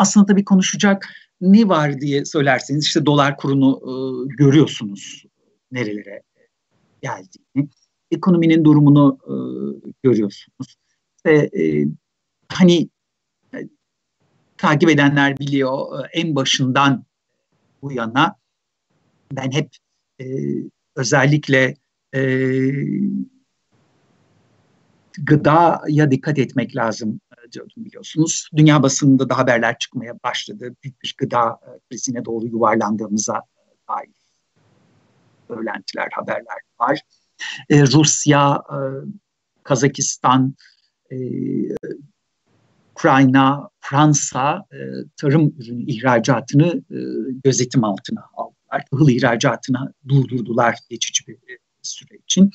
Aslında tabii konuşacak ne var diye söylerseniz işte dolar kurunu e, görüyorsunuz nerelere geldiğini. Ekonominin durumunu e, görüyorsunuz. Ve e, hani e, takip edenler biliyor e, en başından bu yana ben hep e, özellikle e, gıdaya dikkat etmek lazım e, diyordum biliyorsunuz. Dünya basınında da haberler çıkmaya başladı. Büyük bir gıda e, krizine doğru yuvarlandığımıza dair söylentiler, haberler var. E, Rusya, e, Kazakistan, e, Ukrayna, Fransa e, tarım ürünü ihracatını e, gözetim altına aldılar. Tahıl ihracatına durdurdular geçici bir e, süre için.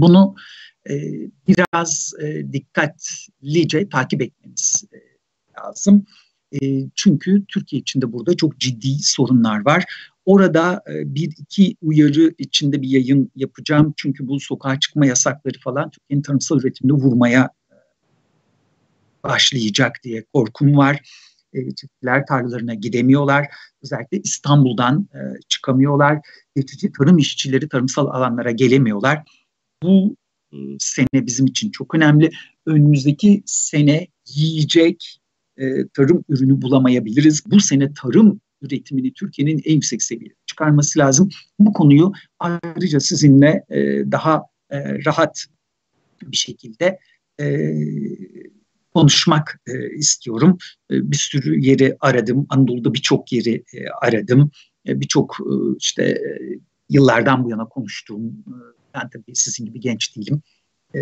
Bunu e, biraz e, dikkatlice takip etmeniz e, lazım. E, çünkü Türkiye içinde burada çok ciddi sorunlar var. Orada e, bir iki uyarı içinde bir yayın yapacağım. Çünkü bu sokağa çıkma yasakları falan Türkiye'nin tarımsal üretimini vurmaya e, başlayacak diye korkum var. E, çiftçiler tarlalarına gidemiyorlar. Özellikle İstanbul'dan e, çıkamıyorlar. Geçici tarım işçileri tarımsal alanlara gelemiyorlar. Bu e, sene bizim için çok önemli. Önümüzdeki sene yiyecek e, tarım ürünü bulamayabiliriz. Bu sene tarım üretimini Türkiye'nin en yüksek seviyeye çıkarması lazım. Bu konuyu ayrıca sizinle e, daha e, rahat bir şekilde e, konuşmak e, istiyorum. E, bir sürü yeri aradım. Anadolu'da birçok yeri e, aradım. E, birçok e, işte e, yıllardan bu yana konuştuğum, e, ben tabii sizin gibi genç değilim. E,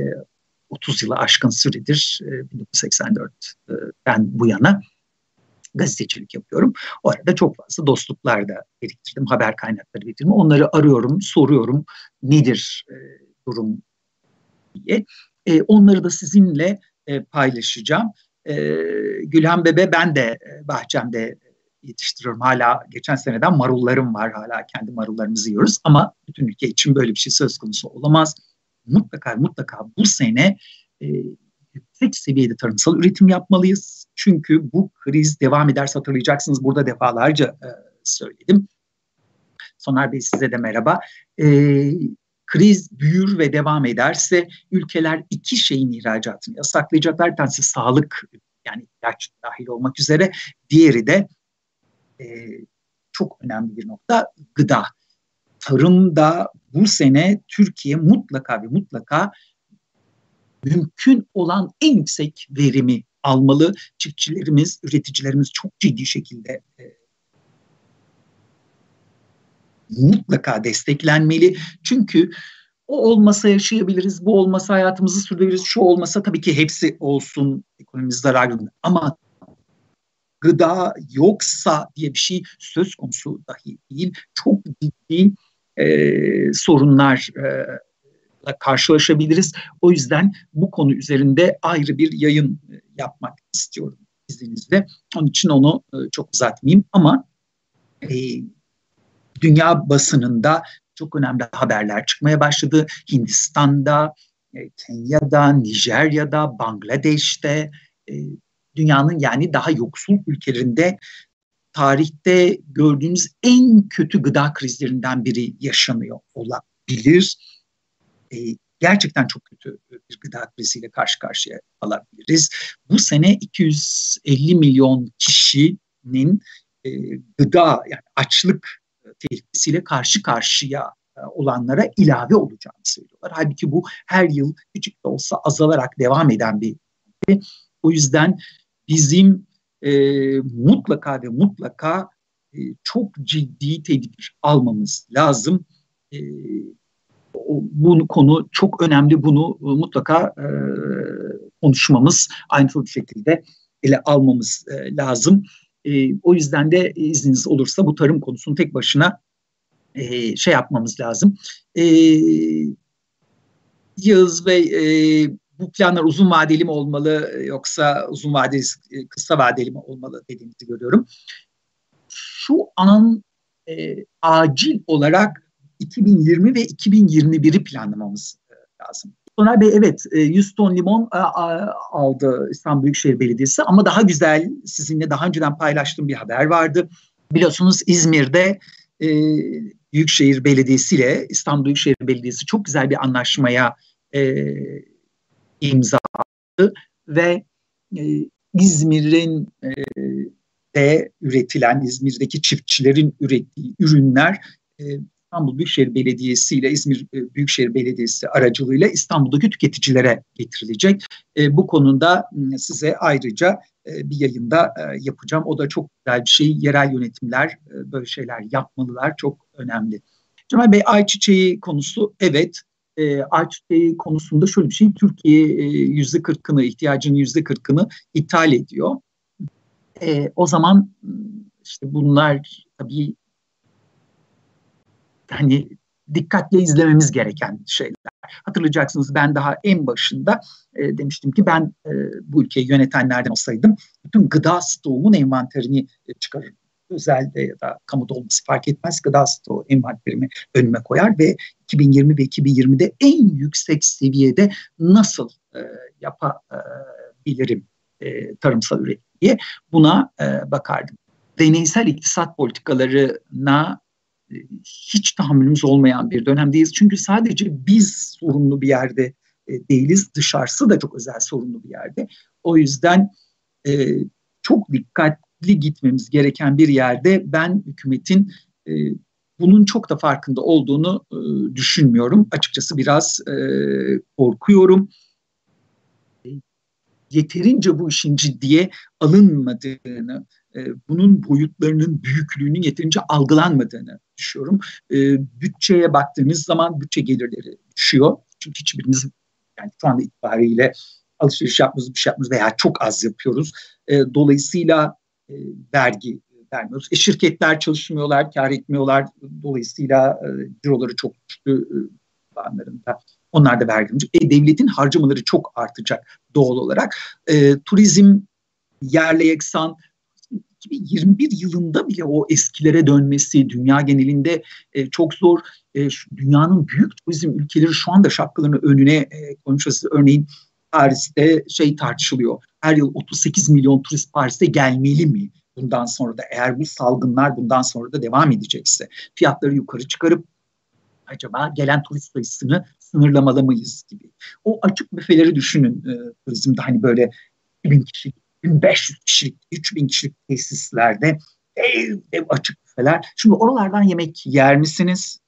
30 yılı aşkın süredir, e, 1984'ten bu yana gazetecilik yapıyorum. O arada çok fazla dostluklar da biriktirdim, haber kaynakları biriktirdim. Onları arıyorum, soruyorum nedir e, durum diye. E, onları da sizinle e, paylaşacağım. E, Gülhan Bebe ben de e, bahçemde yetiştiriyorum. Hala geçen seneden marullarım var. Hala kendi marullarımızı yiyoruz. Ama bütün ülke için böyle bir şey söz konusu olamaz. Mutlaka mutlaka bu sene e, yüksek seviyede tarımsal üretim yapmalıyız. Çünkü bu kriz devam ederse hatırlayacaksınız burada defalarca e, söyledim. Soner Bey size de merhaba. E, kriz büyür ve devam ederse ülkeler iki şeyin ihracatını yasaklayacaklar. Bir tanesi sağlık yani ilaç dahil olmak üzere. Diğeri de e, çok önemli bir nokta gıda. Tarımda bu sene Türkiye mutlaka ve mutlaka mümkün olan en yüksek verimi almalı. Çiftçilerimiz, üreticilerimiz çok ciddi şekilde e, mutlaka desteklenmeli. Çünkü o olmasa yaşayabiliriz, bu olmasa hayatımızı sürdürebiliriz, şu olmasa tabii ki hepsi olsun ekonomimiz zarar görür. Ama gıda yoksa diye bir şey söz konusu dahi değil. Çok ciddi e, sorunlar e, karşılaşabiliriz. O yüzden bu konu üzerinde ayrı bir yayın e, yapmak istiyorum izninizle. Onun için onu e, çok uzatmayayım ama e, dünya basınında çok önemli haberler çıkmaya başladı. Hindistan'da, Kenya'da, Nijerya'da, Bangladeş'te, dünyanın yani daha yoksul ülkelerinde tarihte gördüğümüz en kötü gıda krizlerinden biri yaşanıyor olabilir. E, gerçekten çok kötü bir gıda kriziyle karşı karşıya kalabiliriz. Bu sene 250 milyon kişinin e, gıda yani açlık tehlikesiyle karşı karşıya e, olanlara ilave olacağını söylüyorlar. Halbuki bu her yıl küçük de olsa azalarak devam eden bir. O yüzden bizim e, mutlaka ve mutlaka e, çok ciddi tedbir almamız lazım. E, bu konu çok önemli. Bunu mutlaka e, konuşmamız, bir şekilde ele almamız e, lazım. E, o yüzden de izniniz olursa bu tarım konusunu tek başına e, şey yapmamız lazım. E, Yağız Bey e, bu planlar uzun vadeli mi olmalı yoksa uzun vadeli kısa vadeli mi olmalı dediğinizi görüyorum. Şu an e, acil olarak 2020 ve 2021'i planlamamız lazım. Soner Bey evet 100 e, ton limon e, aldı İstanbul Büyükşehir Belediyesi ama daha güzel sizinle daha önceden paylaştığım bir haber vardı. Biliyorsunuz İzmir'de e, Büyükşehir Belediyesi ile İstanbul Büyükşehir Belediyesi çok güzel bir anlaşmaya e, imza attı ve e, İzmir'in e, de üretilen, İzmir'deki çiftçilerin ürettiği ürünler e, İstanbul Büyükşehir Belediyesi ile İzmir e, Büyükşehir Belediyesi aracılığıyla İstanbul'daki tüketicilere getirilecek. E, bu konuda size ayrıca e, bir yayında e, yapacağım. O da çok güzel bir şey. Yerel yönetimler e, böyle şeyler yapmalılar. Çok önemli. Cemal Bey ayçiçeği konusu evet. E, ayçiçeği konusunda şöyle bir şey. Türkiye yüzde kırkını, ihtiyacının yüzde kırkını ithal ediyor. E, o zaman işte bunlar tabii hani dikkatle izlememiz gereken şeyler. Hatırlayacaksınız ben daha en başında e, demiştim ki ben e, bu ülkeyi yönetenlerden olsaydım bütün gıda stoğumun envanterini e, çıkarırım. Özelde ya da kamuda olması fark etmez gıda stoğu envanterimi önüme koyar ve 2020 ve 2020'de en yüksek seviyede nasıl e, yapabilirim e, tarımsal üretim diye buna e, bakardım. Deneysel iktisat politikalarına hiç tahammülümüz olmayan bir dönemdeyiz. Çünkü sadece biz sorunlu bir yerde e, değiliz. Dışarısı da çok özel sorunlu bir yerde. O yüzden e, çok dikkatli gitmemiz gereken bir yerde ben hükümetin e, bunun çok da farkında olduğunu e, düşünmüyorum. Açıkçası biraz e, korkuyorum. Yeterince bu işin ciddiye alınmadığını, e, bunun boyutlarının büyüklüğünün yeterince algılanmadığını düşünüyorum. E, bütçeye baktığınız zaman bütçe gelirleri düşüyor. Çünkü hiçbirimiz yani şu anda itibariyle alışveriş yapmıyoruz, bir şey yapmıyoruz veya çok az yapıyoruz. E, dolayısıyla vergi vermiyoruz. E, şirketler çalışmıyorlar, kar etmiyorlar. Dolayısıyla e, ciroları çok düştü e, Onlar da vergi e, devletin harcamaları çok artacak doğal olarak. E, turizm yerle yeksan 2021 yılında bile o eskilere dönmesi dünya genelinde e, çok zor. E, dünyanın büyük turizm ülkeleri şu anda şapkalarını önüne e, koymuşuz. Örneğin Paris'te şey tartışılıyor. Her yıl 38 milyon turist Paris'te gelmeli mi? Bundan sonra da eğer bu salgınlar bundan sonra da devam edecekse fiyatları yukarı çıkarıp acaba gelen turist sayısını sınırlamalı mıyız gibi. O açık büfeleri düşünün e, turizmde hani böyle bin kişi 1500 kişilik, 3000 kişilik tesislerde ev, ev açık büfeler. Şimdi oralardan yemek yer misiniz?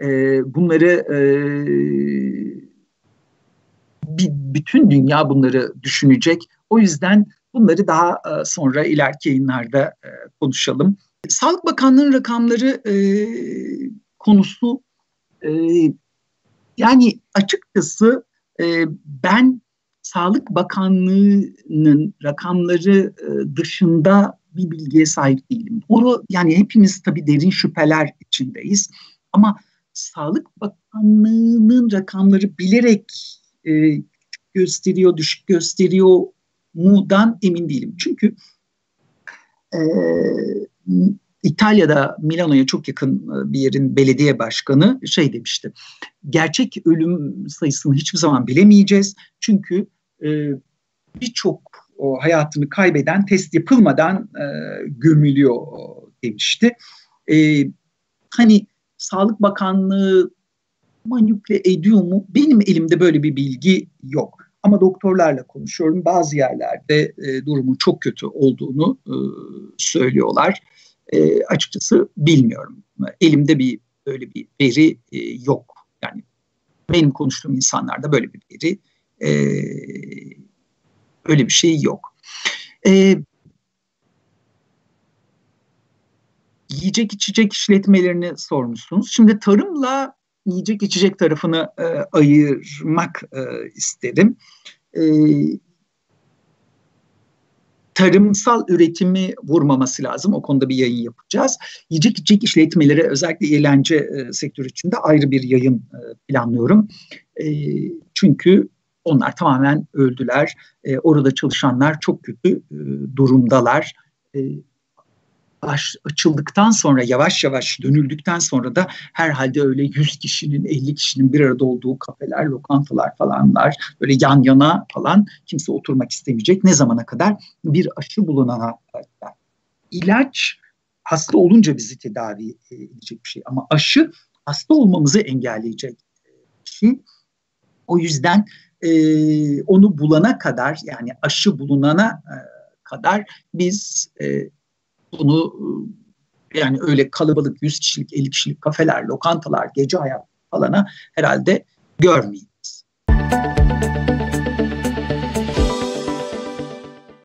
Ee, bunları e, bütün dünya bunları düşünecek. O yüzden bunları daha e, sonra ileriki yayınlarda e, konuşalım. Sağlık Bakanlığı'nın rakamları e, konusu yani açıkçası ben Sağlık Bakanlığı'nın rakamları dışında bir bilgiye sahip değilim. Onu yani hepimiz tabii derin şüpheler içindeyiz. Ama Sağlık Bakanlığı'nın rakamları bilerek e, gösteriyor, düşük gösteriyor mudan emin değilim. Çünkü e, İtalya'da Milano'ya çok yakın e, bir yerin belediye başkanı şey demişti. Gerçek ölüm sayısını hiçbir zaman bilemeyeceğiz. Çünkü e, birçok hayatını kaybeden test yapılmadan e, gömülüyor demişti. E, hani Sağlık Bakanlığı manipüle ediyor mu? Benim elimde böyle bir bilgi yok. Ama doktorlarla konuşuyorum. Bazı yerlerde e, durumu çok kötü olduğunu e, söylüyorlar. E, açıkçası bilmiyorum. Elimde bir böyle bir veri e, yok. Yani benim konuştuğum insanlarda böyle bir veri e, öyle bir şey yok. E, yiyecek içecek işletmelerini sormuşsunuz. Şimdi tarımla yiyecek içecek tarafını e, ayırmak e, isterim. E, tarımsal üretimi vurmaması lazım. O konuda bir yayın yapacağız. Yiyecek içecek işletmeleri özellikle eğlence e, sektörü içinde ayrı bir yayın e, planlıyorum. E, çünkü onlar tamamen öldüler. E, orada çalışanlar çok kötü e, durumdalar. E, açıldıktan sonra yavaş yavaş dönüldükten sonra da herhalde öyle 100 kişinin 50 kişinin bir arada olduğu kafeler, lokantalar falanlar böyle yan yana falan kimse oturmak istemeyecek. Ne zamana kadar? Bir aşı bulunana kadar. İlaç hasta olunca bizi tedavi edecek bir şey ama aşı hasta olmamızı engelleyecek bir şey. O yüzden e, onu bulana kadar yani aşı bulunana e, kadar biz e, bunu yani öyle kalabalık 100 kişilik 50 kişilik kafeler, lokantalar, gece hayat falana herhalde görmeyin.